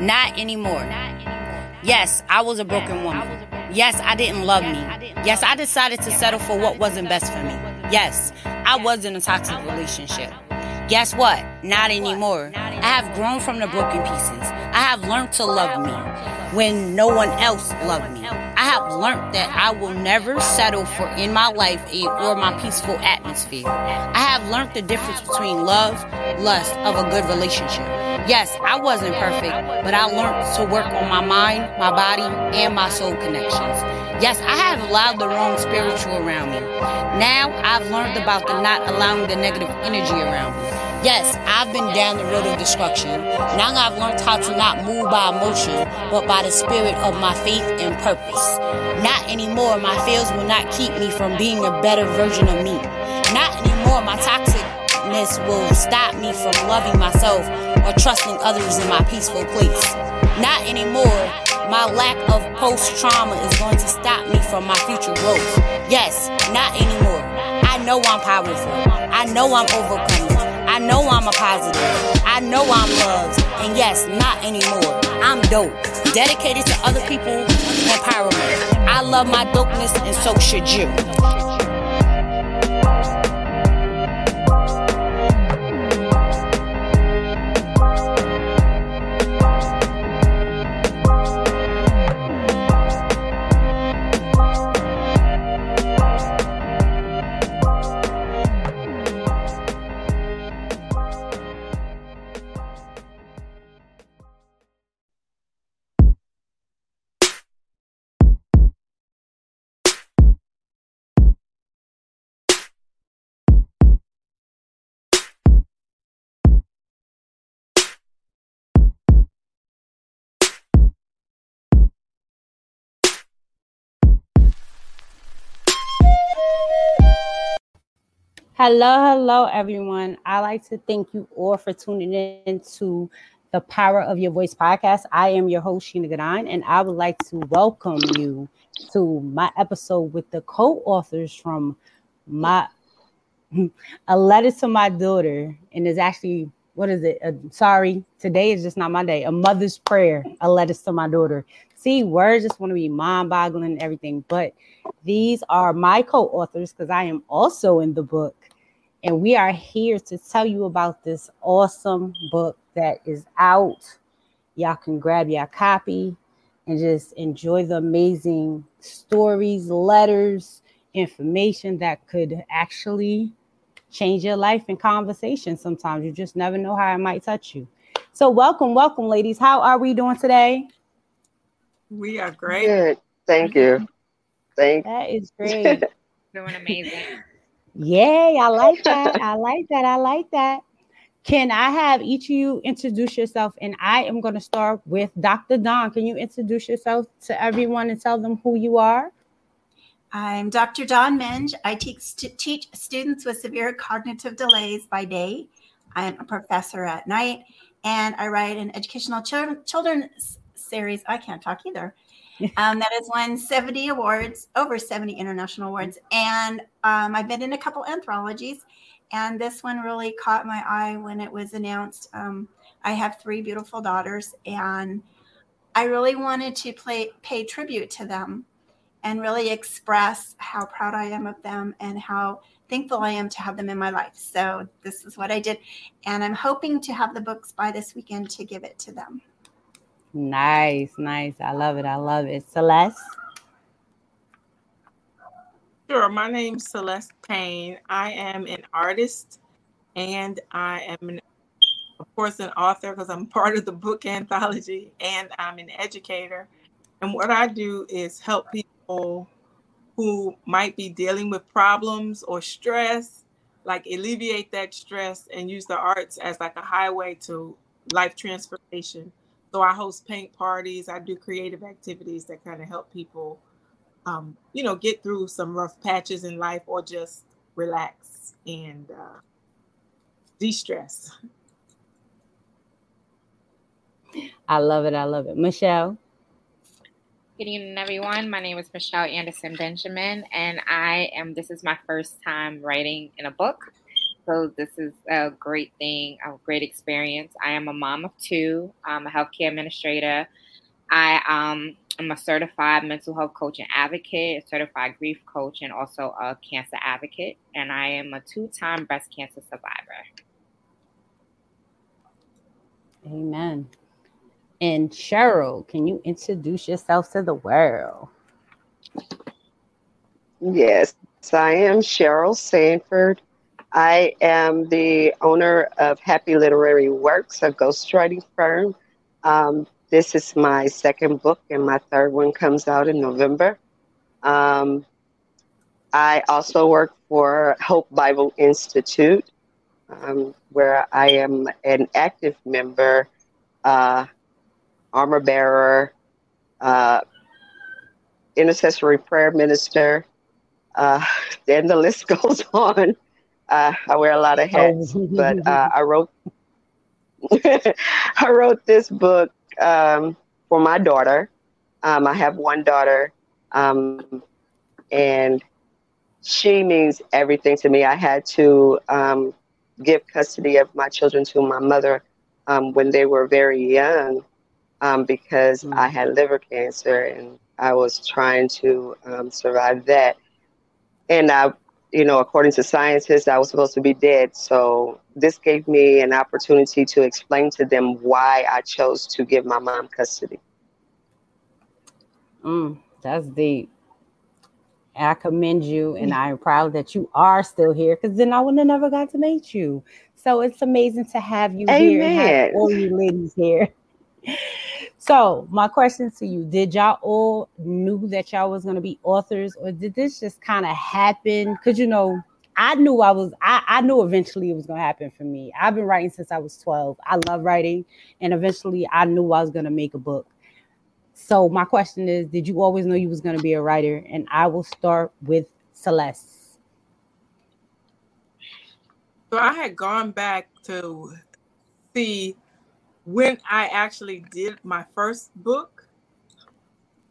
Not anymore. Yes, I was a broken woman. Yes, I didn't love me. Yes, I decided to settle for what wasn't best for me. Yes, I was in a toxic relationship. Guess what? Not anymore. I have grown from the broken pieces. I have learned to love me when no one else loved me. I have learned that I will never settle for in my life or my peaceful atmosphere. I have learned the difference between love, lust of a good relationship. Yes, I wasn't perfect, but I learned to work on my mind, my body, and my soul connections. Yes, I have allowed the wrong spiritual around me. Now I've learned about the not allowing the negative energy around me. Yes, I've been down the road of destruction. Now I've learned how to not move by emotion, but by the spirit of my faith and purpose. Not anymore, my fears will not keep me from being a better version of me. Not anymore, my toxicness will stop me from loving myself or trusting others in my peaceful place. Not anymore, my lack of post trauma is going to stop me from my future growth. Yes, not anymore. I know I'm powerful. I know I'm overcoming. I know I'm a positive. I know I'm loved. And yes, not anymore. I'm dope. Dedicated to other people empowerment. I love my dopeness and so should you. Hello, hello, everyone. I like to thank you all for tuning in to the Power of Your Voice podcast. I am your host, Shana Gourdine, and I would like to welcome you to my episode with the co-authors from my A Letter to My Daughter. And it's actually, what is it? Uh, sorry, today is just not my day. A mother's prayer, a letter to my daughter. See, words just want to be mind-boggling and everything, but these are my co-authors because I am also in the book and we are here to tell you about this awesome book that is out. Y'all can grab your copy and just enjoy the amazing stories, letters, information that could actually change your life in conversation. Sometimes you just never know how it might touch you. So, welcome, welcome, ladies. How are we doing today? We are great. Good. Thank you. Thank. That is great. Doing amazing. Yay, I like that. I like that. I like that. Can I have each of you introduce yourself? And I am going to start with Dr. Dawn. Can you introduce yourself to everyone and tell them who you are? I'm Dr. Dawn Menge. I teach, teach students with severe cognitive delays by day. I'm a professor at night, and I write an educational children, children's series. I can't talk either um, that has won 70 awards, over 70 international awards. And um, I've been in a couple anthologies, and this one really caught my eye when it was announced. Um, I have three beautiful daughters, and I really wanted to play, pay tribute to them and really express how proud I am of them and how thankful I am to have them in my life. So, this is what I did. And I'm hoping to have the books by this weekend to give it to them. Nice, nice. I love it. I love it. Celeste. Sure. My name's Celeste Payne. I am an artist and I am, an, of course, an author because I'm part of the book anthology and I'm an educator. And what I do is help people who might be dealing with problems or stress, like alleviate that stress and use the arts as like a highway to life transformation. So I host paint parties. I do creative activities that kind of help people, um, you know, get through some rough patches in life or just relax and uh, de-stress. I love it. I love it. Michelle. Good evening, everyone. My name is Michelle Anderson Benjamin, and I am. This is my first time writing in a book. So this is a great thing, a great experience. I am a mom of two. I'm a healthcare administrator. I um, am a certified mental health coach and advocate, a certified grief coach, and also a cancer advocate. And I am a two-time breast cancer survivor. Amen. And Cheryl, can you introduce yourself to the world? Yes, I am Cheryl Sanford. I am the owner of Happy Literary Works, a ghostwriting firm. Um, this is my second book, and my third one comes out in November. Um, I also work for Hope Bible Institute, um, where I am an active member, uh, armor bearer, uh, intercessory prayer minister. Uh, then the list goes on. Uh, I wear a lot of hats, oh. but uh, I wrote I wrote this book um, for my daughter. Um, I have one daughter, um, and she means everything to me. I had to um, give custody of my children to my mother um, when they were very young um, because mm-hmm. I had liver cancer and I was trying to um, survive that. And I, you know, according to scientists, I was supposed to be dead. So this gave me an opportunity to explain to them why I chose to give my mom custody. Mm, that's deep. I commend you, and I'm proud that you are still here because then I would have never got to meet you. So it's amazing to have you Amen. here and have all you ladies here. So my question to you: Did y'all all knew that y'all was gonna be authors, or did this just kind of happen? Because you know, I knew I was. I, I knew eventually it was gonna happen for me. I've been writing since I was twelve. I love writing, and eventually I knew I was gonna make a book. So my question is, did you always know you was gonna be a writer? And I will start with Celeste. So I had gone back to see when I actually did my first book.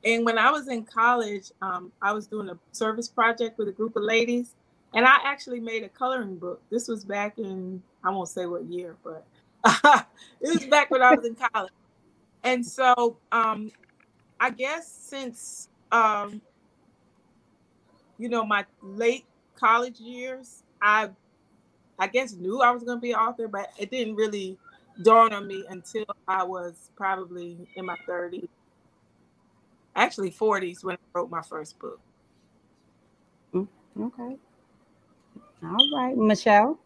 And when I was in college, um, I was doing a service project with a group of ladies, and I actually made a coloring book. This was back in, I won't say what year, but it was back when I was in college. And so um, I guess since, um, you know, my late college years, I I guess knew I was going to be an author, but it didn't really dawn on me until I was probably in my 30s, actually 40s when I wrote my first book. Mm, okay. All right, Michelle.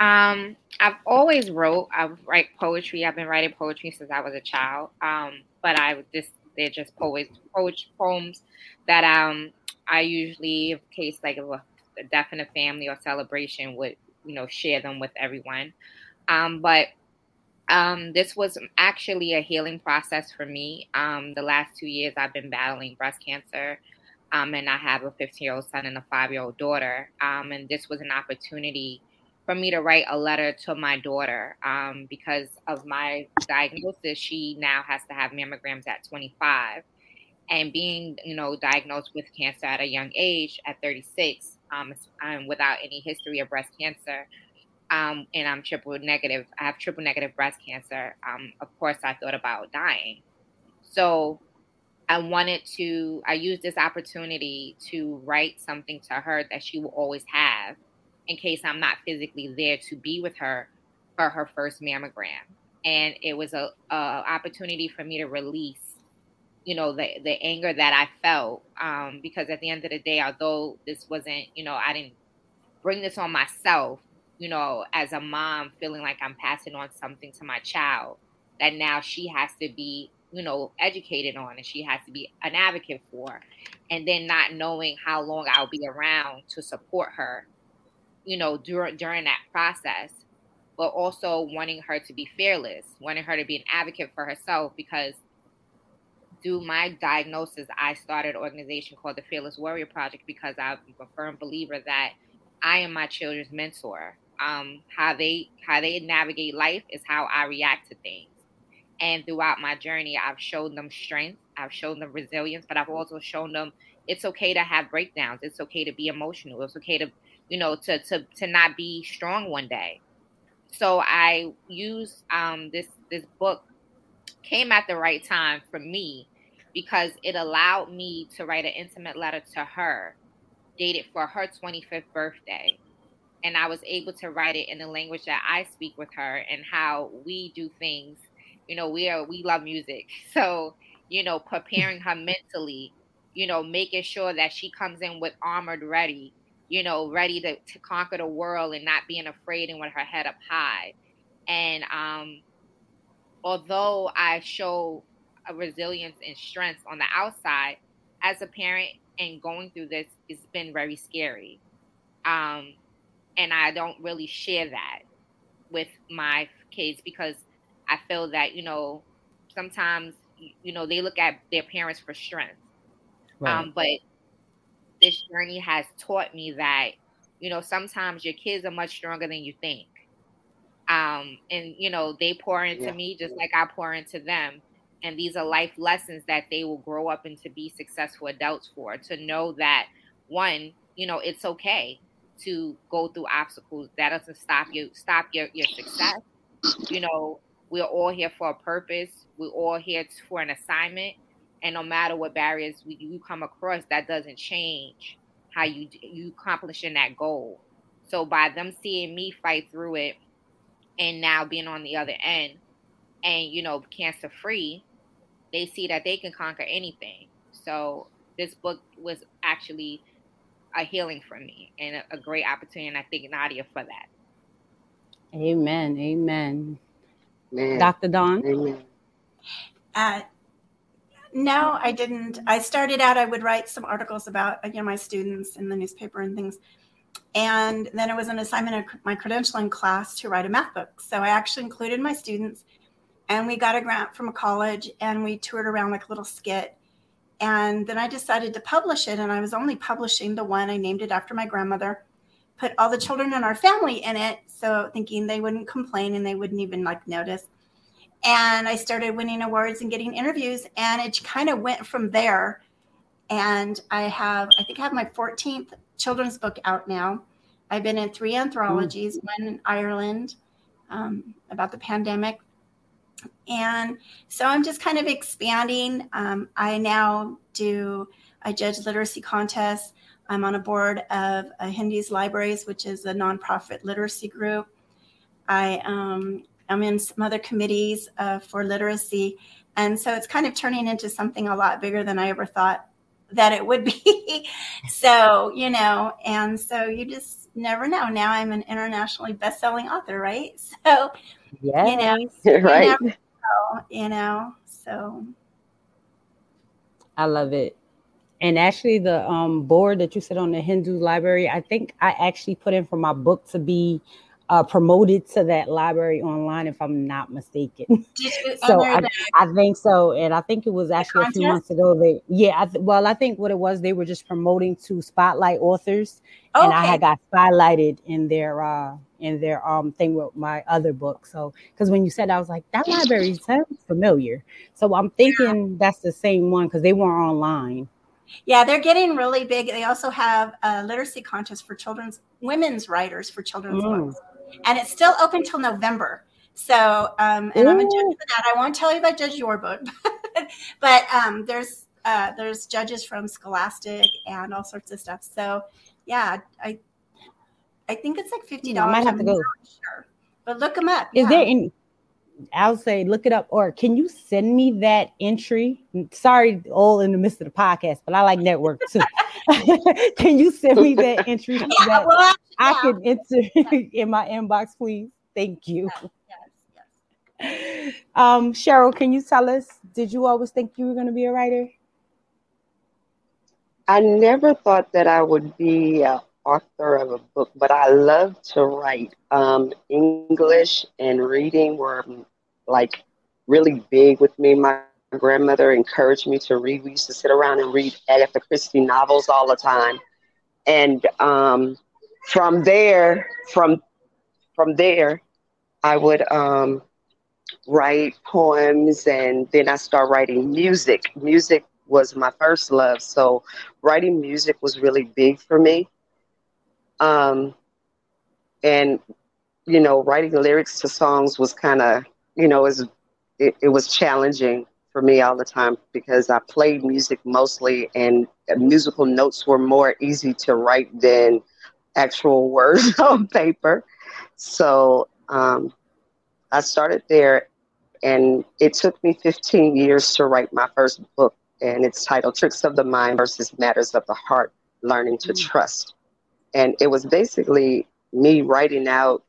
Um, I've always wrote. I write poetry. I've been writing poetry since I was a child. Um, but I just they're just poets, poetry poems that um I usually, in case like a, a death in a family or celebration, would you know share them with everyone. Um, but um, this was actually a healing process for me. Um, the last two years, I've been battling breast cancer, um, and I have a 15 year old son and a five year old daughter. Um, and this was an opportunity for me to write a letter to my daughter um, because of my diagnosis. She now has to have mammograms at 25, and being you know diagnosed with cancer at a young age at 36 um, I'm without any history of breast cancer. Um, and I'm triple negative. I have triple negative breast cancer. Um, of course, I thought about dying. So I wanted to, I used this opportunity to write something to her that she will always have in case I'm not physically there to be with her for her first mammogram. And it was a, a opportunity for me to release you know the the anger that I felt um, because at the end of the day, although this wasn't you know I didn't bring this on myself, you know, as a mom feeling like I'm passing on something to my child that now she has to be you know educated on and she has to be an advocate for, and then not knowing how long I'll be around to support her, you know, during during that process. But also wanting her to be fearless, wanting her to be an advocate for herself because through my diagnosis, I started an organization called the Fearless Warrior Project because I'm a firm believer that I am my children's mentor. Um, how they how they navigate life is how I react to things. And throughout my journey, I've shown them strength, I've shown them resilience, but I've also shown them it's okay to have breakdowns. It's okay to be emotional. It's okay to you know, to to to not be strong one day. So I use um, this this book came at the right time for me because it allowed me to write an intimate letter to her dated for her 25th birthday and I was able to write it in the language that I speak with her and how we do things. You know, we are we love music. So, you know, preparing her mentally, you know, making sure that she comes in with armored ready, you know, ready to, to conquer the world and not being afraid and with her head up high. And um although I show resilience and strength on the outside, as a parent and going through this, it's been very scary. Um, and I don't really share that with my kids because I feel that you know sometimes you know they look at their parents for strength, right. um, but this journey has taught me that you know sometimes your kids are much stronger than you think, um, and you know they pour into yeah. me just like I pour into them. And these are life lessons that they will grow up into be successful adults for. To know that one, you know, it's okay to go through obstacles. That doesn't stop you, stop your, your success. You know, we're all here for a purpose. We're all here for an assignment. And no matter what barriers we, you come across, that doesn't change how you you accomplishing that goal. So by them seeing me fight through it, and now being on the other end, and you know cancer free, they see that they can conquer anything. So this book was actually a healing for me and a, a great opportunity. And I thank Nadia for that. Amen. Amen. Man. Dr. dawn Amen. Uh, no, I didn't. I started out, I would write some articles about you know my students in the newspaper and things. And then it was an assignment of my credentialing class to write a math book. So I actually included my students and we got a grant from a college and we toured around like a little skit and then I decided to publish it, and I was only publishing the one. I named it after my grandmother, put all the children in our family in it, so thinking they wouldn't complain and they wouldn't even like notice. And I started winning awards and getting interviews, and it kind of went from there. And I have, I think, I have my 14th children's book out now. I've been in three anthologies, mm-hmm. one in Ireland um, about the pandemic, and so I'm just kind of expanding. Um, I now do, I judge literacy contests. I'm on a board of uh, Hindi's Libraries, which is a nonprofit literacy group. I um, am in some other committees uh, for literacy. And so it's kind of turning into something a lot bigger than I ever thought that it would be. so, you know, and so you just never know. Now I'm an internationally best-selling author, right? So, yeah, you know, right. You you know, so I love it. And actually, the um, board that you said on the Hindi library, I think I actually put in for my book to be uh, promoted to that library online, if I'm not mistaken. so I, I, think so, and I think it was actually a few months ago. They, yeah, I th- well, I think what it was, they were just promoting to spotlight authors, okay. and I had got spotlighted in their uh, in their um thing with my other book. So because when you said, I was like, that library sounds familiar. So I'm thinking yeah. that's the same one because they weren't online. Yeah, they're getting really big. They also have a literacy contest for children's women's writers for children's mm. books and it's still open till November. So, um, and Ooh. I'm a judge for that. I won't tell you I judge your book, but um, there's uh, there's judges from Scholastic and all sorts of stuff. So, yeah, I I think it's like fifty dollars. I might have to go. Sure, but look them up. Is yeah. there any? I'll say look it up, or can you send me that entry? Sorry, all in the midst of the podcast, but I like network too. can you send me that entry so yeah, that well, I yeah. can enter in my inbox, please? Thank you. Yes, yes, yes. Um, Cheryl, can you tell us? Did you always think you were going to be a writer? I never thought that I would be an author of a book, but I love to write. Um, English and reading were like really big with me. My grandmother encouraged me to read. We used to sit around and read Agatha Christie novels all the time. And um, from there, from from there, I would um, write poems, and then I start writing music. Music was my first love, so writing music was really big for me. Um, and you know, writing lyrics to songs was kind of, you know, was it, it was challenging for me all the time because I played music mostly, and musical notes were more easy to write than actual words on paper. So um, I started there, and it took me 15 years to write my first book, and it's titled Tricks of the Mind versus Matters of the Heart Learning to mm-hmm. Trust. And it was basically me writing out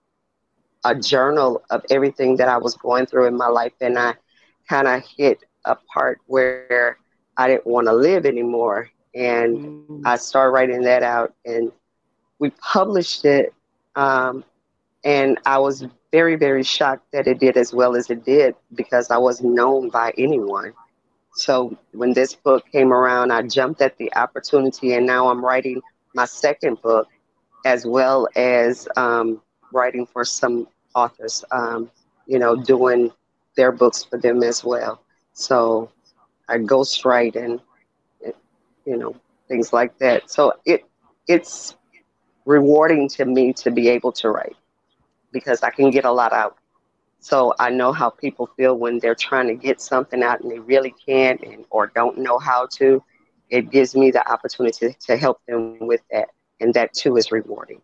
a journal of everything that I was going through in my life. And I kind of hit a part where I didn't want to live anymore. And mm. I started writing that out and we published it. Um, and I was very, very shocked that it did as well as it did because I wasn't known by anyone. So when this book came around, I jumped at the opportunity, and now I'm writing my second book as well as um, writing for some authors, um, you know, doing their books for them as well. So I ghostwrite and, you know, things like that. So it it's rewarding to me to be able to write because I can get a lot out. So I know how people feel when they're trying to get something out and they really can't and or don't know how to. It gives me the opportunity to help them with that, and that too is rewarding.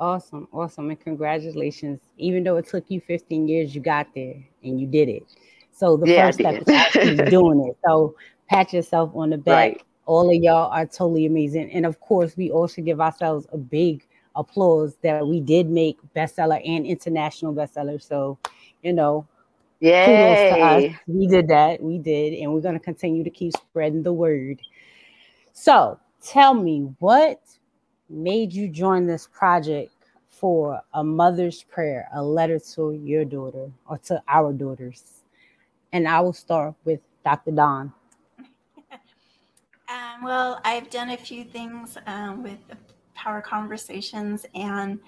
Awesome, awesome, and congratulations. Even though it took you 15 years, you got there and you did it. So the yeah, first step is actually doing it. So pat yourself on the back. Right. All of y'all are totally amazing. And of course, we all should give ourselves a big applause that we did make bestseller and international bestseller. So, you know, Yay. We did that. We did. And we're going to continue to keep spreading the word. So tell me what made you join this project for a mother's prayer, a letter to your daughter or to our daughters? And I will start with Dr. Dawn. Um, well, I've done a few things um, with Power Conversations, and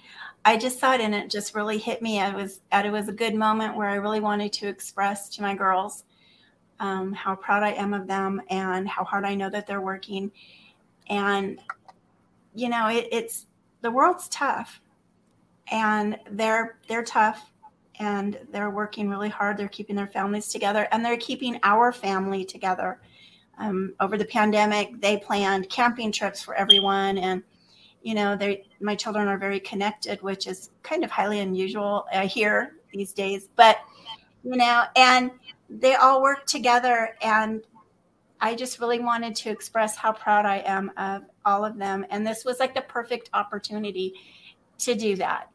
I just saw it, and it just really hit me. I was, it was a good moment where I really wanted to express to my girls um, how proud I am of them and how hard I know that they're working. And you know, it, it's the world's tough, and they're they're tough, and they're working really hard. They're keeping their families together, and they're keeping our family together. Um, over the pandemic, they planned camping trips for everyone, and you know, they my children are very connected, which is kind of highly unusual I hear these days. But you know, and they all work together, and I just really wanted to express how proud I am of all of them. And this was like the perfect opportunity to do that.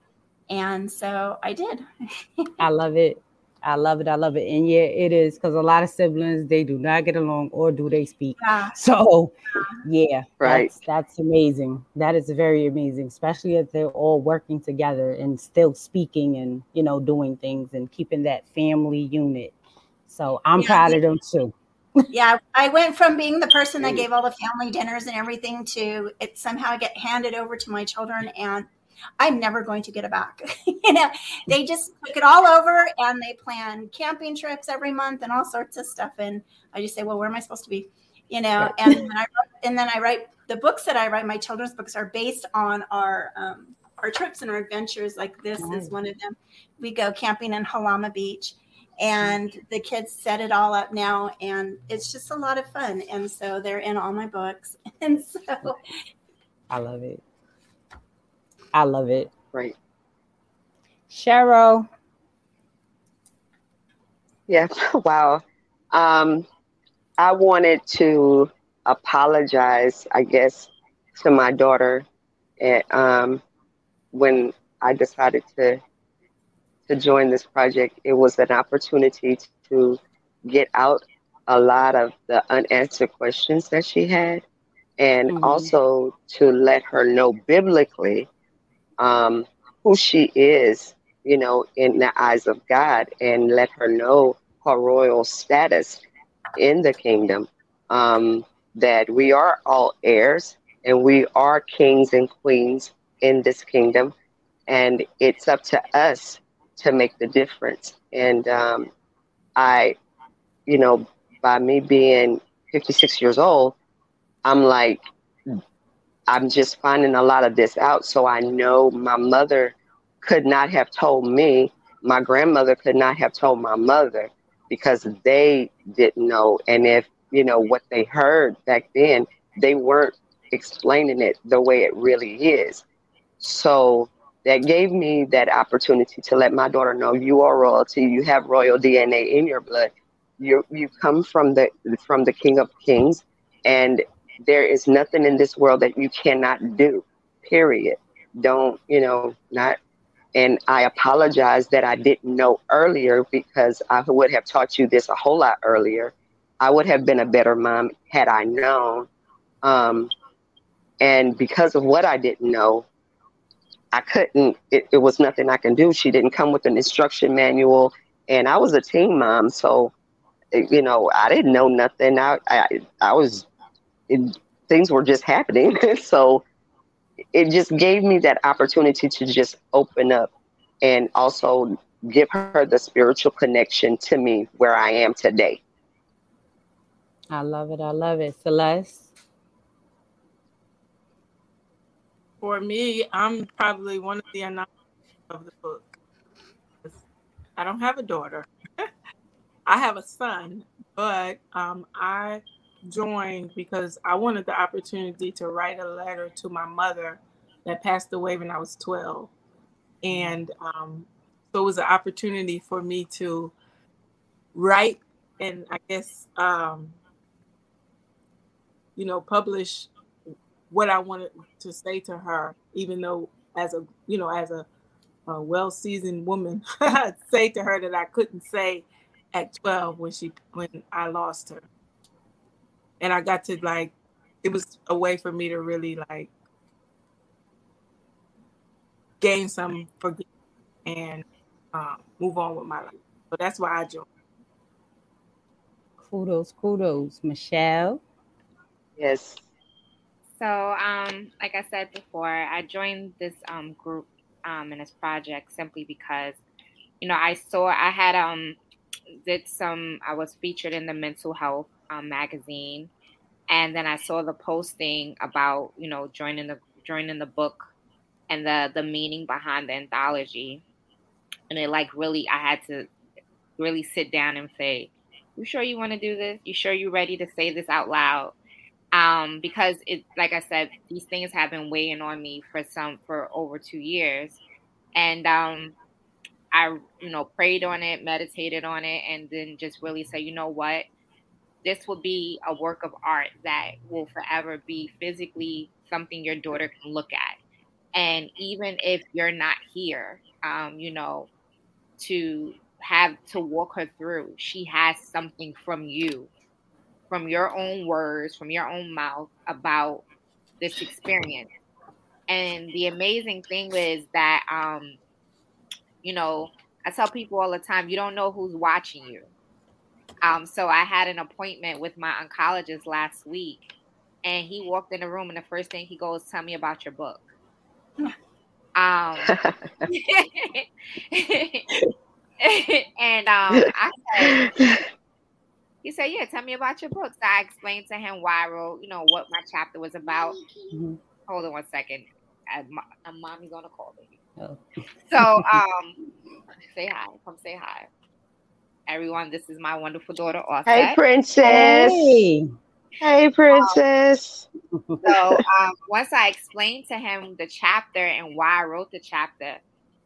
And so I did. I love it. I love it. I love it. And yeah, it is because a lot of siblings they do not get along or do they speak. Yeah. So yeah, right. That's, that's amazing. That is very amazing, especially if they're all working together and still speaking and you know doing things and keeping that family unit. So I'm yeah, proud of them too yeah, I went from being the person that gave all the family dinners and everything to it somehow get handed over to my children and I'm never going to get it back. you know, they just took it all over and they plan camping trips every month and all sorts of stuff. And I just say, well, where am I supposed to be? You know, and then I and then I write the books that I write. My children's books are based on our um, our trips and our adventures. Like this is one of them. We go camping in Halama Beach and the kids set it all up now and it's just a lot of fun. And so they're in all my books. And so i love it. I love it. Right. Cheryl. Yeah wow. Um i wanted to apologize i guess to my daughter at, um when i decided to to join this project, it was an opportunity to get out a lot of the unanswered questions that she had, and mm-hmm. also to let her know biblically um, who she is, you know, in the eyes of God, and let her know her royal status in the kingdom. Um, that we are all heirs and we are kings and queens in this kingdom, and it's up to us to make the difference. And um, I, you know, by me being 56 years old, I'm like, I'm just finding a lot of this out. So I know my mother could not have told me, my grandmother could not have told my mother because they didn't know. And if, you know, what they heard back then, they weren't explaining it the way it really is. So that gave me that opportunity to let my daughter know you are royalty, you have royal DNA in your blood. You you come from the from the King of Kings and there is nothing in this world that you cannot do. Period. Don't, you know, not and I apologize that I didn't know earlier because I would have taught you this a whole lot earlier. I would have been a better mom had I known. Um, and because of what I didn't know, I couldn't, it, it was nothing I can do. She didn't come with an instruction manual. And I was a teen mom. So, eh, you know, I didn't know nothing. I, I, I was, it, things were just happening. so, it just gave me that opportunity to just open up and also give her the spiritual connection to me where I am today. I love it. I love it. Celeste? For me, I'm probably one of the anomalies of the book. I don't have a daughter. I have a son, but um, I joined because I wanted the opportunity to write a letter to my mother that passed away when I was 12. And um, so it was an opportunity for me to write and I guess, um, you know, publish what I wanted to say to her, even though as a, you know, as a, a well-seasoned woman, say to her that I couldn't say at 12 when she, when I lost her and I got to like it was a way for me to really like gain some forgiveness and um, move on with my life. So that's why I joined. Kudos, kudos, Michelle. Yes. So, um, like I said before, I joined this um, group um, in this project simply because, you know, I saw I had um did some I was featured in the mental health um, magazine, and then I saw the posting about you know joining the joining the book and the the meaning behind the anthology, and it like really I had to really sit down and say, "You sure you want to do this? You sure you're ready to say this out loud?" Um, because it, like I said, these things have been weighing on me for some for over two years, and um, I, you know, prayed on it, meditated on it, and then just really say, you know what, this will be a work of art that will forever be physically something your daughter can look at. And even if you're not here, um, you know, to have to walk her through, she has something from you, from your own words, from your own mouth about this experience. And the amazing thing is that um, you know, I tell people all the time, you don't know who's watching you. Um, so I had an appointment with my oncologist last week, and he walked in the room, and the first thing he goes, "Tell me about your book." Um, and um, I said, he said, "Yeah, tell me about your book." So I explained to him why I wrote, you know, what my chapter was about. Mm-hmm. Hold on one second. Uh, mommy's on a call, baby. Oh. So um, say hi. Come say hi. Everyone, this is my wonderful daughter, Offset. Hey, princess. Hey, hey princess. Um, so um, once I explained to him the chapter and why I wrote the chapter,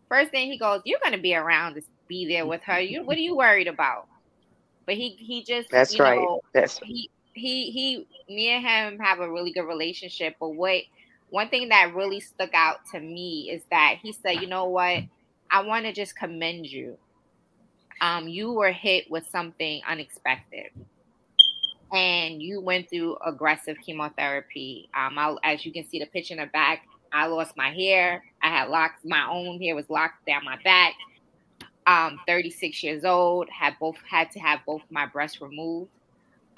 first thing he goes, "You're going to be around to be there with her. You, what are you worried about?" But he he just that's right. Know, that's he he he. Me and him have a really good relationship. But what one thing that really stuck out to me is that he said, you know what? I want to just commend you. Um, you were hit with something unexpected and you went through aggressive chemotherapy. Um, I, as you can see the picture in the back, I lost my hair. I had locks. My own hair was locked down my back. Um, 36 years old. Had both had to have both my breasts removed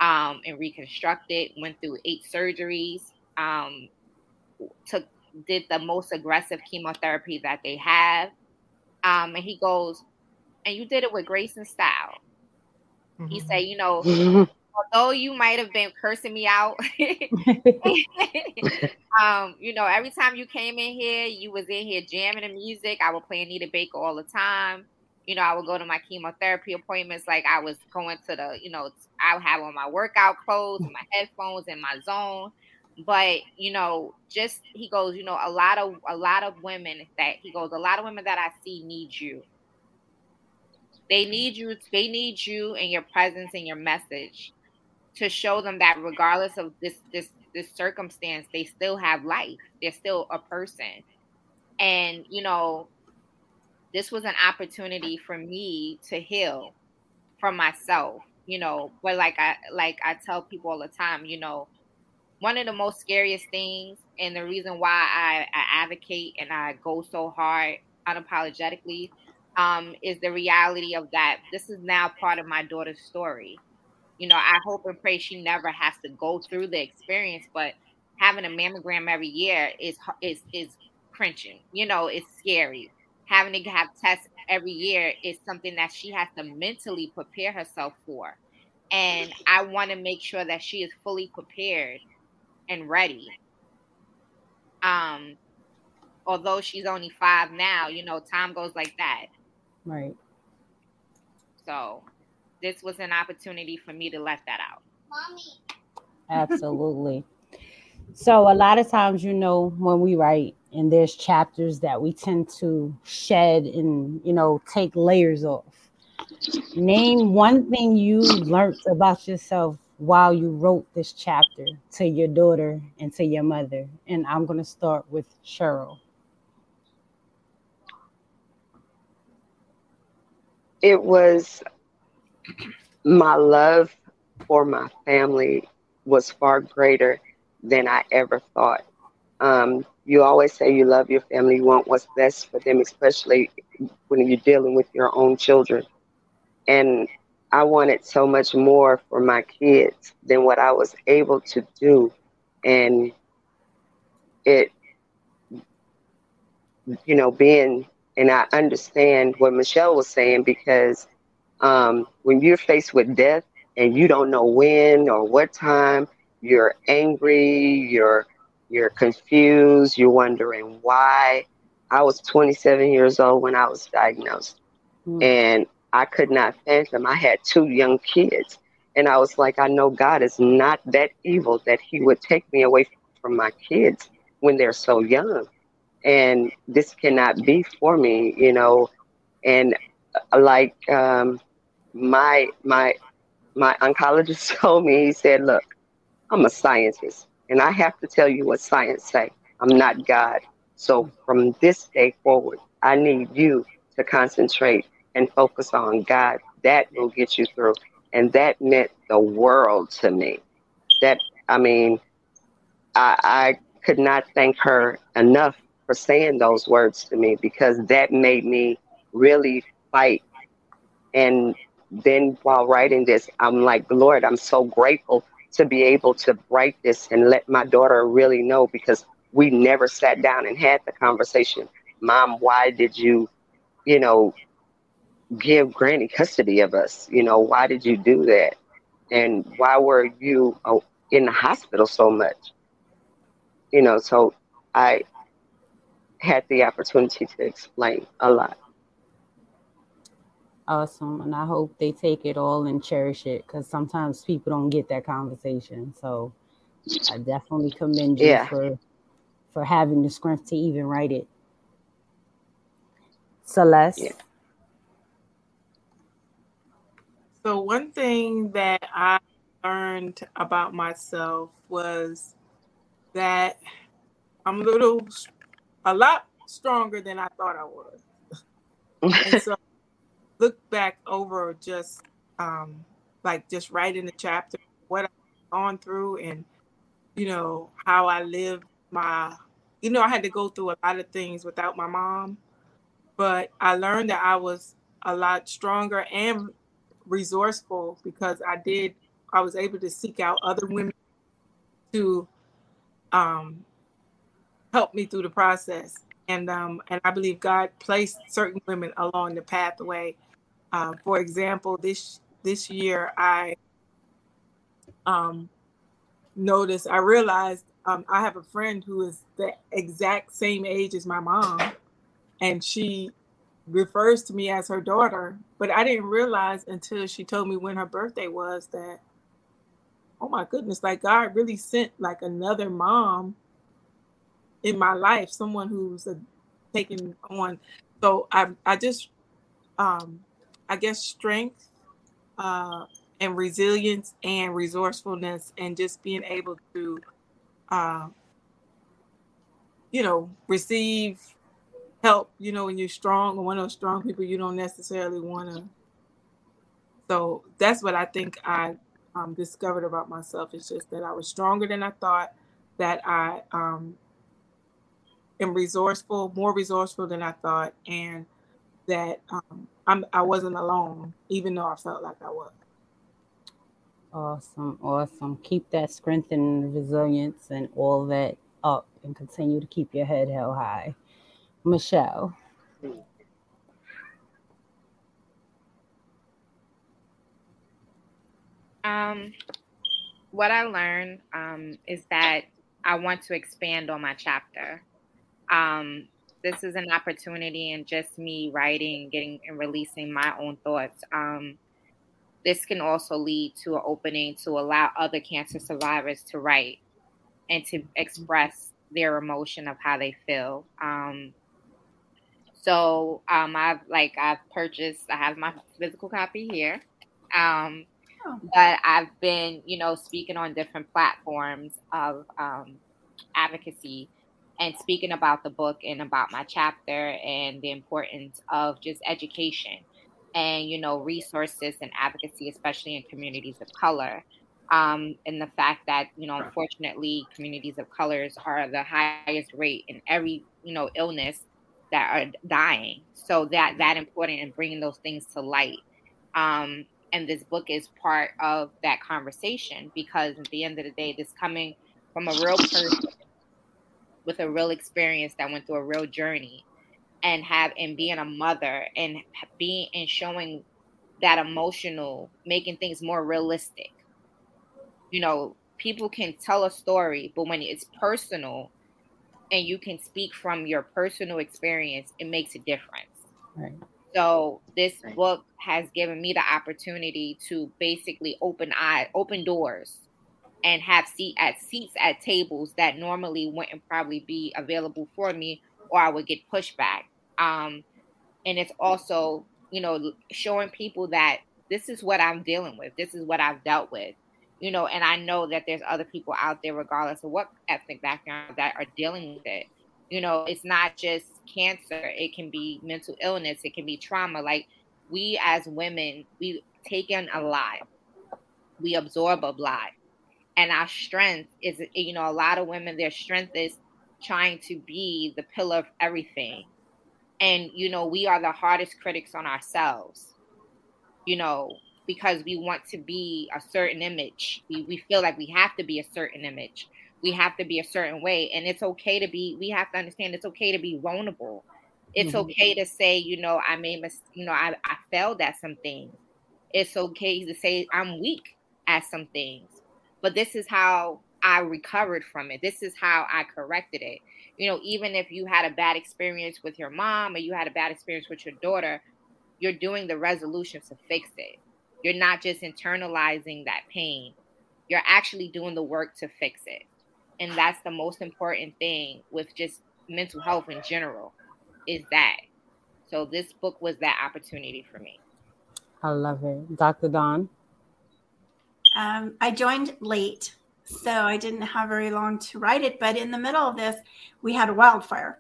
um, and reconstructed. Went through eight surgeries. Um, took did the most aggressive chemotherapy that they have. Um, and he goes, and you did it with grace and style. Mm-hmm. He said, you know, although you might have been cursing me out, um, you know, every time you came in here, you was in here jamming the music. I would play Anita Baker all the time. You know, I would go to my chemotherapy appointments like I was going to the, you know, I would have on my workout clothes, my headphones, in my zone. But you know, just he goes, you know, a lot of a lot of women that he goes, a lot of women that I see need you. They need you. They need you and your presence and your message to show them that regardless of this this this circumstance, they still have life. They're still a person. And you know, this was an opportunity for me to heal from myself, you know. But like I like I tell people all the time, you know, one of the most scariest things and the reason why I, I advocate and I go so hard unapologetically um, is the reality of that this is now part of my daughter's story you know, I hope and pray she never has to go through the experience, but having a mammogram every year is is is cringing. You know, it's scary. Having to have tests every year is something that she has to mentally prepare herself for. And I want to make sure that she is fully prepared and ready. Um, although she's only five now, you know, time goes like that. Right. So this was an opportunity for me to let that out. Mommy. Absolutely. So a lot of times, you know, when we write and there's chapters that we tend to shed and you know take layers off. Name one thing you learned about yourself while you wrote this chapter to your daughter and to your mother. And I'm going to start with Cheryl. It was my love for my family was far greater than I ever thought. Um, you always say you love your family, you want what's best for them, especially when you're dealing with your own children. And I wanted so much more for my kids than what I was able to do. And it, you know, being, and I understand what Michelle was saying because um, when you're faced with death and you don't know when or what time, you're angry, you're you're confused, you're wondering why. I was 27 years old when I was diagnosed, mm. and I could not fathom. I had two young kids, and I was like, I know God is not that evil that He would take me away from my kids when they're so young, and this cannot be for me, you know. And uh, like um, my my my oncologist told me he said look i'm a scientist and i have to tell you what science say. I'm not god. So from this day forward i need you to concentrate and focus on god. That will get you through. And that meant the world to me. That i mean i i could not thank her enough for saying those words to me because that made me really fight. And then while writing this, I'm like, Lord, I'm so grateful to be able to write this and let my daughter really know because we never sat down and had the conversation. Mom, why did you, you know, give Granny custody of us? You know, why did you do that? And why were you uh, in the hospital so much? You know, so I had the opportunity to explain a lot awesome and i hope they take it all and cherish it because sometimes people don't get that conversation so i definitely commend you yeah. for for having the strength to even write it celeste yeah. so one thing that i learned about myself was that i'm a little a lot stronger than i thought i was and so look back over just um, like just writing the chapter, what I've gone through, and you know how I lived my. You know, I had to go through a lot of things without my mom, but I learned that I was a lot stronger and resourceful because I did. I was able to seek out other women to um, help me through the process and um, and I believe God placed certain women along the pathway uh, for example, this this year I um, noticed, I realized um, I have a friend who is the exact same age as my mom, and she refers to me as her daughter. But I didn't realize until she told me when her birthday was that, oh my goodness, like God really sent like another mom in my life, someone who's a, taking on. So I, I just, um, I guess strength, uh, and resilience and resourcefulness and just being able to uh, you know receive help you know when you're strong or one of those strong people you don't necessarily want to so that's what i think i um, discovered about myself. It's just that i was stronger than i thought that i um, am resourceful more resourceful than i thought and that um, I'm, i wasn't alone even though i felt like i was Awesome, awesome. Keep that strength and resilience and all that up and continue to keep your head held high. Michelle. Um, what I learned um, is that I want to expand on my chapter. Um, this is an opportunity and just me writing, getting and releasing my own thoughts. Um, this can also lead to an opening to allow other cancer survivors to write and to express their emotion of how they feel. Um, so um, I've like I've purchased. I have my physical copy here, um, oh. but I've been you know speaking on different platforms of um, advocacy and speaking about the book and about my chapter and the importance of just education and you know resources and advocacy especially in communities of color um, and the fact that you know unfortunately communities of colors are the highest rate in every you know illness that are dying. So that that important and bringing those things to light um, and this book is part of that conversation because at the end of the day this coming from a real person with a real experience that went through a real journey and have and being a mother and being and showing that emotional making things more realistic. You know people can tell a story but when it's personal and you can speak from your personal experience it makes a difference. Right. So this right. book has given me the opportunity to basically open eye open doors and have seat at seats at tables that normally wouldn't probably be available for me or I would get pushback. Um, and it's also, you know, showing people that this is what I'm dealing with. This is what I've dealt with, you know, and I know that there's other people out there, regardless of what ethnic background, that are dealing with it. You know, it's not just cancer, it can be mental illness, it can be trauma. Like we as women, we take in a lot, we absorb a lot. And our strength is, you know, a lot of women, their strength is trying to be the pillar of everything. And you know we are the hardest critics on ourselves you know because we want to be a certain image. We, we feel like we have to be a certain image. We have to be a certain way. And it's okay to be we have to understand it's okay to be vulnerable. It's mm-hmm. okay to say you know i made mis- you know I, I failed at some things. It's okay to say i'm weak at some things but this is how i recovered from it this is how i corrected it you know, even if you had a bad experience with your mom or you had a bad experience with your daughter, you're doing the resolution to fix it. You're not just internalizing that pain, you're actually doing the work to fix it. And that's the most important thing with just mental health in general is that. So this book was that opportunity for me. I love it. Dr. Dawn? Um, I joined late so I didn't have very long to write it. But in the middle of this, we had a wildfire.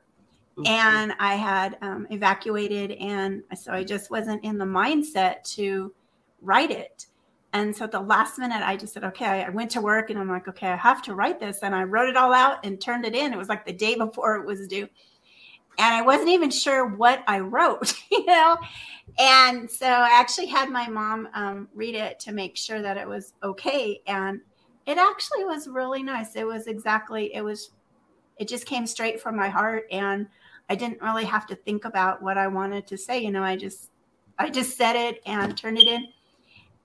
Mm-hmm. And I had um, evacuated, and so I just wasn't in the mindset to write it. And so at the last minute, I just said, okay, I went to work and I'm like, okay, I have to write this. And I wrote it all out and turned it in. It was like the day before it was due. And I wasn't even sure what I wrote, you know? And so I actually had my mom um, read it to make sure that it was okay. And it actually was really nice. It was exactly, it was, it just came straight from my heart. And I didn't really have to think about what I wanted to say. You know, I just, I just said it and turned it in.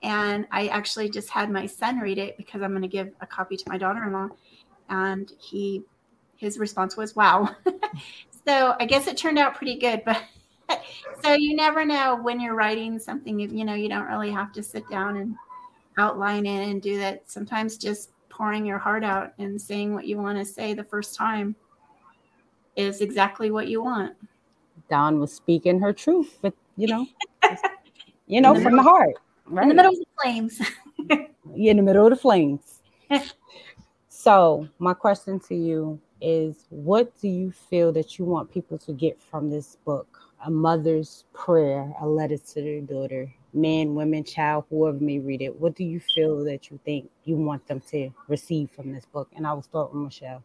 And I actually just had my son read it because I'm going to give a copy to my daughter-in-law, and he his response was wow. so I guess it turned out pretty good, but so you never know when you're writing something. You know, you don't really have to sit down and outline it and do that. Sometimes just pouring your heart out and saying what you want to say the first time is exactly what you want. Dawn was speaking her truth, but you know, you know, the from middle, the heart, right? In the middle of the flames. in the middle of the flames. so, my question to you is what do you feel that you want people to get from this book? A mother's prayer, a letter to their daughter, man, women, child, whoever may read it. What do you feel that you think you want them to receive from this book? And I will start with Michelle.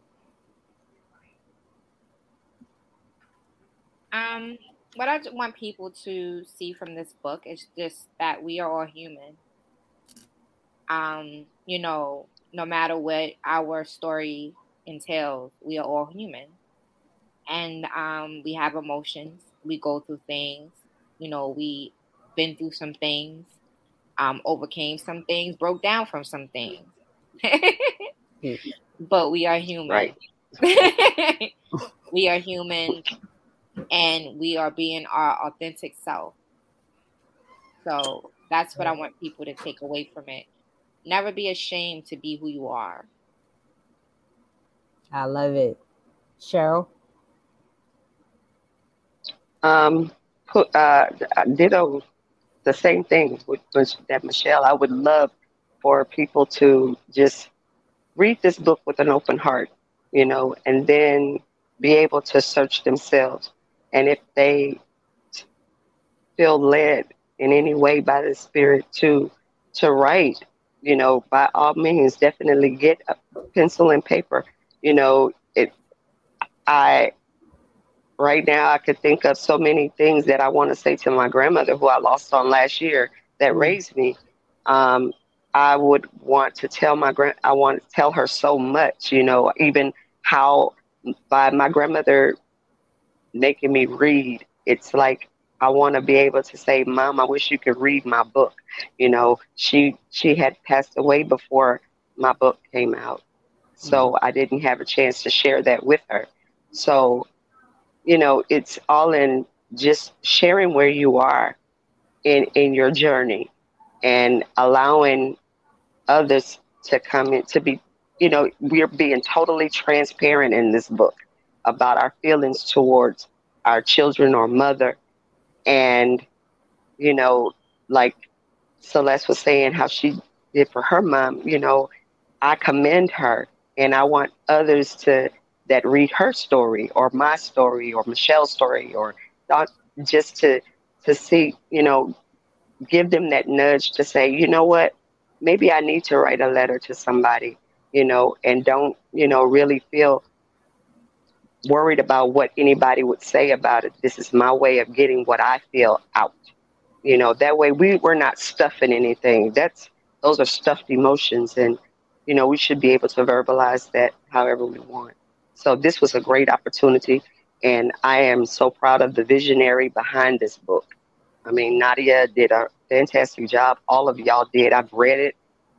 Um, what I want people to see from this book is just that we are all human. Um, you know, no matter what our story entails, we are all human. And um, we have emotions. We go through things. You know, we been through some things, um, overcame some things, broke down from some things. but we are human. Right. we are human and we are being our authentic self. So that's what I want people to take away from it. Never be ashamed to be who you are. I love it. Cheryl? Um, uh, ditto the same thing with, with that Michelle. I would love for people to just read this book with an open heart, you know, and then be able to search themselves and if they feel led in any way by the Spirit to to write, you know, by all means, definitely get a pencil and paper. You know, it. I right now I could think of so many things that I want to say to my grandmother, who I lost on last year, that mm-hmm. raised me. Um, I would want to tell my grand. I want to tell her so much. You know, even how by my grandmother making me read, it's like I want to be able to say, "Mom, I wish you could read my book." You know, she she had passed away before my book came out, so mm-hmm. I didn't have a chance to share that with her. So, you know, it's all in just sharing where you are in in your journey and allowing others to come in to be you know we're being totally transparent in this book about our feelings towards our children or mother. And, you know, like Celeste was saying how she did for her mom, you know, I commend her and I want others to that read her story or my story or Michelle's story or not, just to to see, you know, give them that nudge to say, you know what, maybe I need to write a letter to somebody, you know, and don't, you know, really feel worried about what anybody would say about it. This is my way of getting what I feel out. You know, that way we, we're not stuffing anything. That's those are stuffed emotions and you know, we should be able to verbalize that however we want. So this was a great opportunity and I am so proud of the visionary behind this book. I mean, Nadia did a fantastic job. All of y'all did. I've read it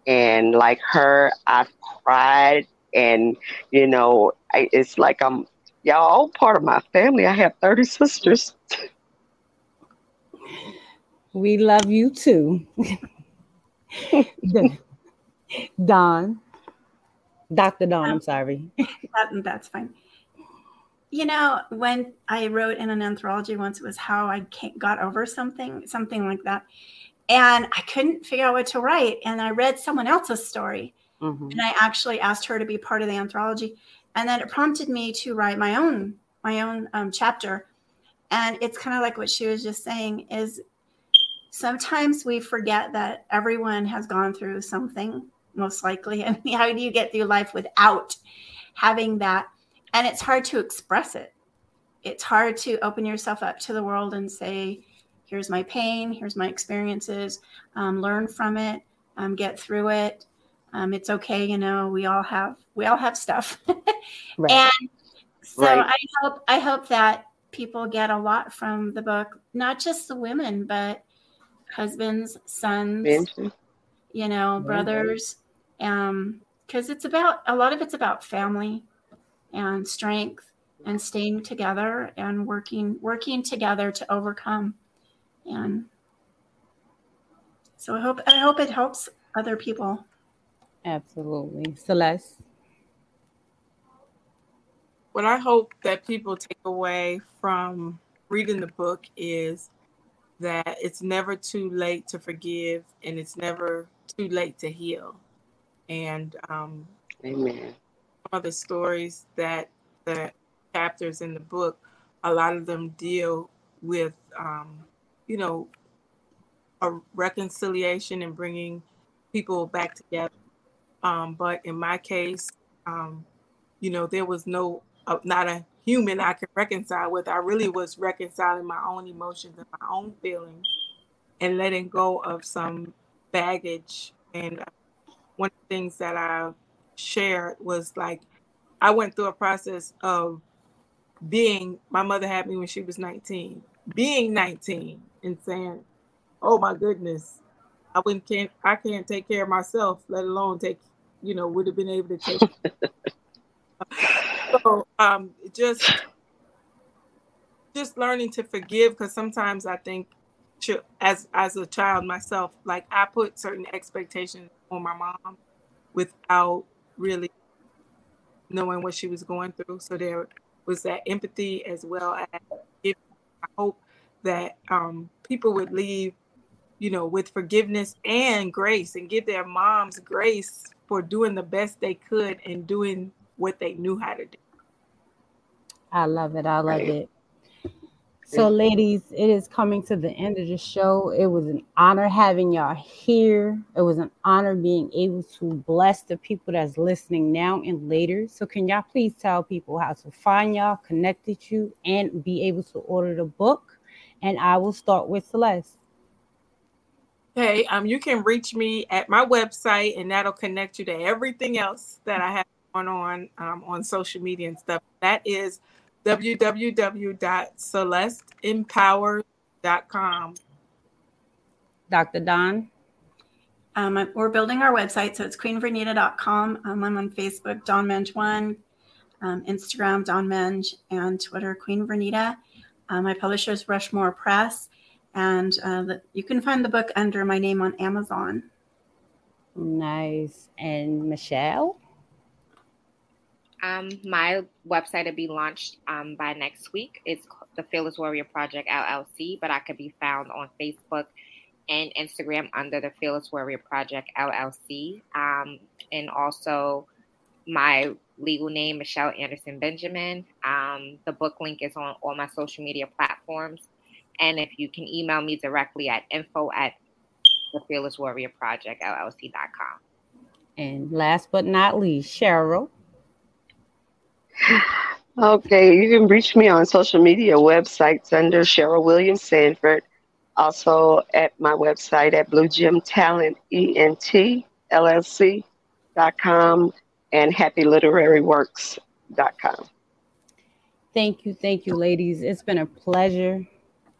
and like her, I've cried and you know, I, it's like I'm y'all all part of my family. I have 30 sisters. We love you too. Dawn. Dr. Dawn, I'm sorry. that, that's fine. You know, when I wrote in an anthology once, it was how I got over something, something like that. And I couldn't figure out what to write. And I read someone else's story. Mm-hmm. And I actually asked her to be part of the anthology and then it prompted me to write my own my own um, chapter and it's kind of like what she was just saying is sometimes we forget that everyone has gone through something most likely and how do you get through life without having that? And it's hard to express it. It's hard to open yourself up to the world and say here's my pain here's my experiences um, learn from it um, get through it. Um, it's okay you know we all have we all have stuff. Right. and so right. i hope i hope that people get a lot from the book not just the women but husbands sons you know, brothers, um, because it's about a lot of it's about family and strength and staying together and working working together to overcome. And so i hope i hope it helps other people. Absolutely. Celeste? What i hope that people take away from reading the book is that it's never too late to forgive and it's never too late to heal and um amen some of the stories that the chapters in the book, a lot of them deal with, um, you know, a reconciliation and bringing people back together. Um, but in my case, um, you know, there was no, uh, not a human I could reconcile with. I really was reconciling my own emotions and my own feelings and letting go of some baggage. And one of the things that I shared was like, I went through a process of being, my mother had me when she was 19, being 19 and saying, oh my goodness, I wouldn't can't I can't take care of myself, let alone take, you know, would have been able to take. so um, just just learning to forgive because sometimes I think as as a child myself, like I put certain expectations on my mom without really knowing what she was going through. So there was that empathy as well as I hope that um, people would leave, you know, with forgiveness and grace and give their moms grace for doing the best they could and doing what they knew how to do. I love it. I love right. it. So, ladies, it is coming to the end of the show. It was an honor having y'all here. It was an honor being able to bless the people that's listening now and later. So, can y'all please tell people how to find y'all, connect with you, and be able to order the book? And I will start with Celeste. Hey, um, you can reach me at my website, and that'll connect you to everything else that I have going on um, on social media and stuff. That is www.celesteempower.com. Dr. Dawn? Um, we're building our website, so it's queenvernita.com. Um, I'm on Facebook, Dawn Menge1, um, Instagram, Dawn Menge, and Twitter, Queen Vernita. Uh, my publisher is Rushmore Press, and uh, the, you can find the book under my name on Amazon. Nice. And Michelle? Um, my website will be launched um, by next week. It's the Fearless Warrior Project LLC, but I could be found on Facebook and Instagram under the Fearless Warrior Project LLC. Um, and also my legal name, Michelle Anderson Benjamin. Um, the book link is on all my social media platforms. And if you can email me directly at info at the Fearless Warrior Project LLC.com. And last but not least, Cheryl. Okay, you can reach me on social media websites under Cheryl Williams Sanford. Also at my website at Blue Gem Talent ENT LLC.com and happyliteraryworks.com. Thank you, thank you, ladies. It's been a pleasure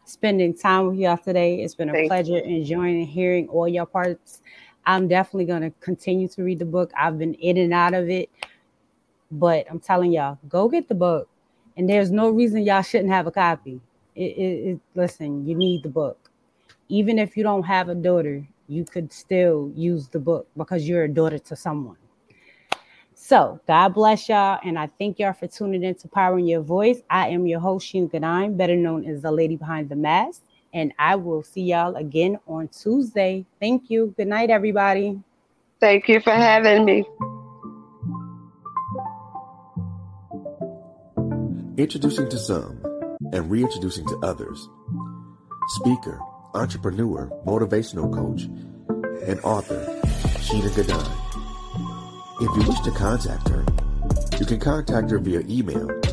spending time with y'all today. It's been a thank pleasure you. enjoying and hearing all your parts. I'm definitely going to continue to read the book. I've been in and out of it but I'm telling y'all, go get the book. And there's no reason y'all shouldn't have a copy. It, it, it, listen, you need the book. Even if you don't have a daughter, you could still use the book because you're a daughter to someone. So, God bless y'all, and I thank y'all for tuning in to Power in Your Voice. I am your host, Shana Gourdine, better known as the lady behind the mask, and I will see y'all again on Tuesday. Thank you. Good night, everybody. Thank you for having me. Introducing to some and reintroducing to others. Speaker, entrepreneur, motivational coach, and author, Shana Gourdine. If you wish to contact her, you can contact her via email at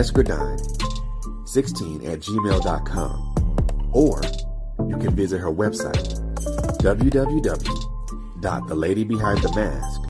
sgadine16 at gmail.com or you can visit her website www.theladybehindthemask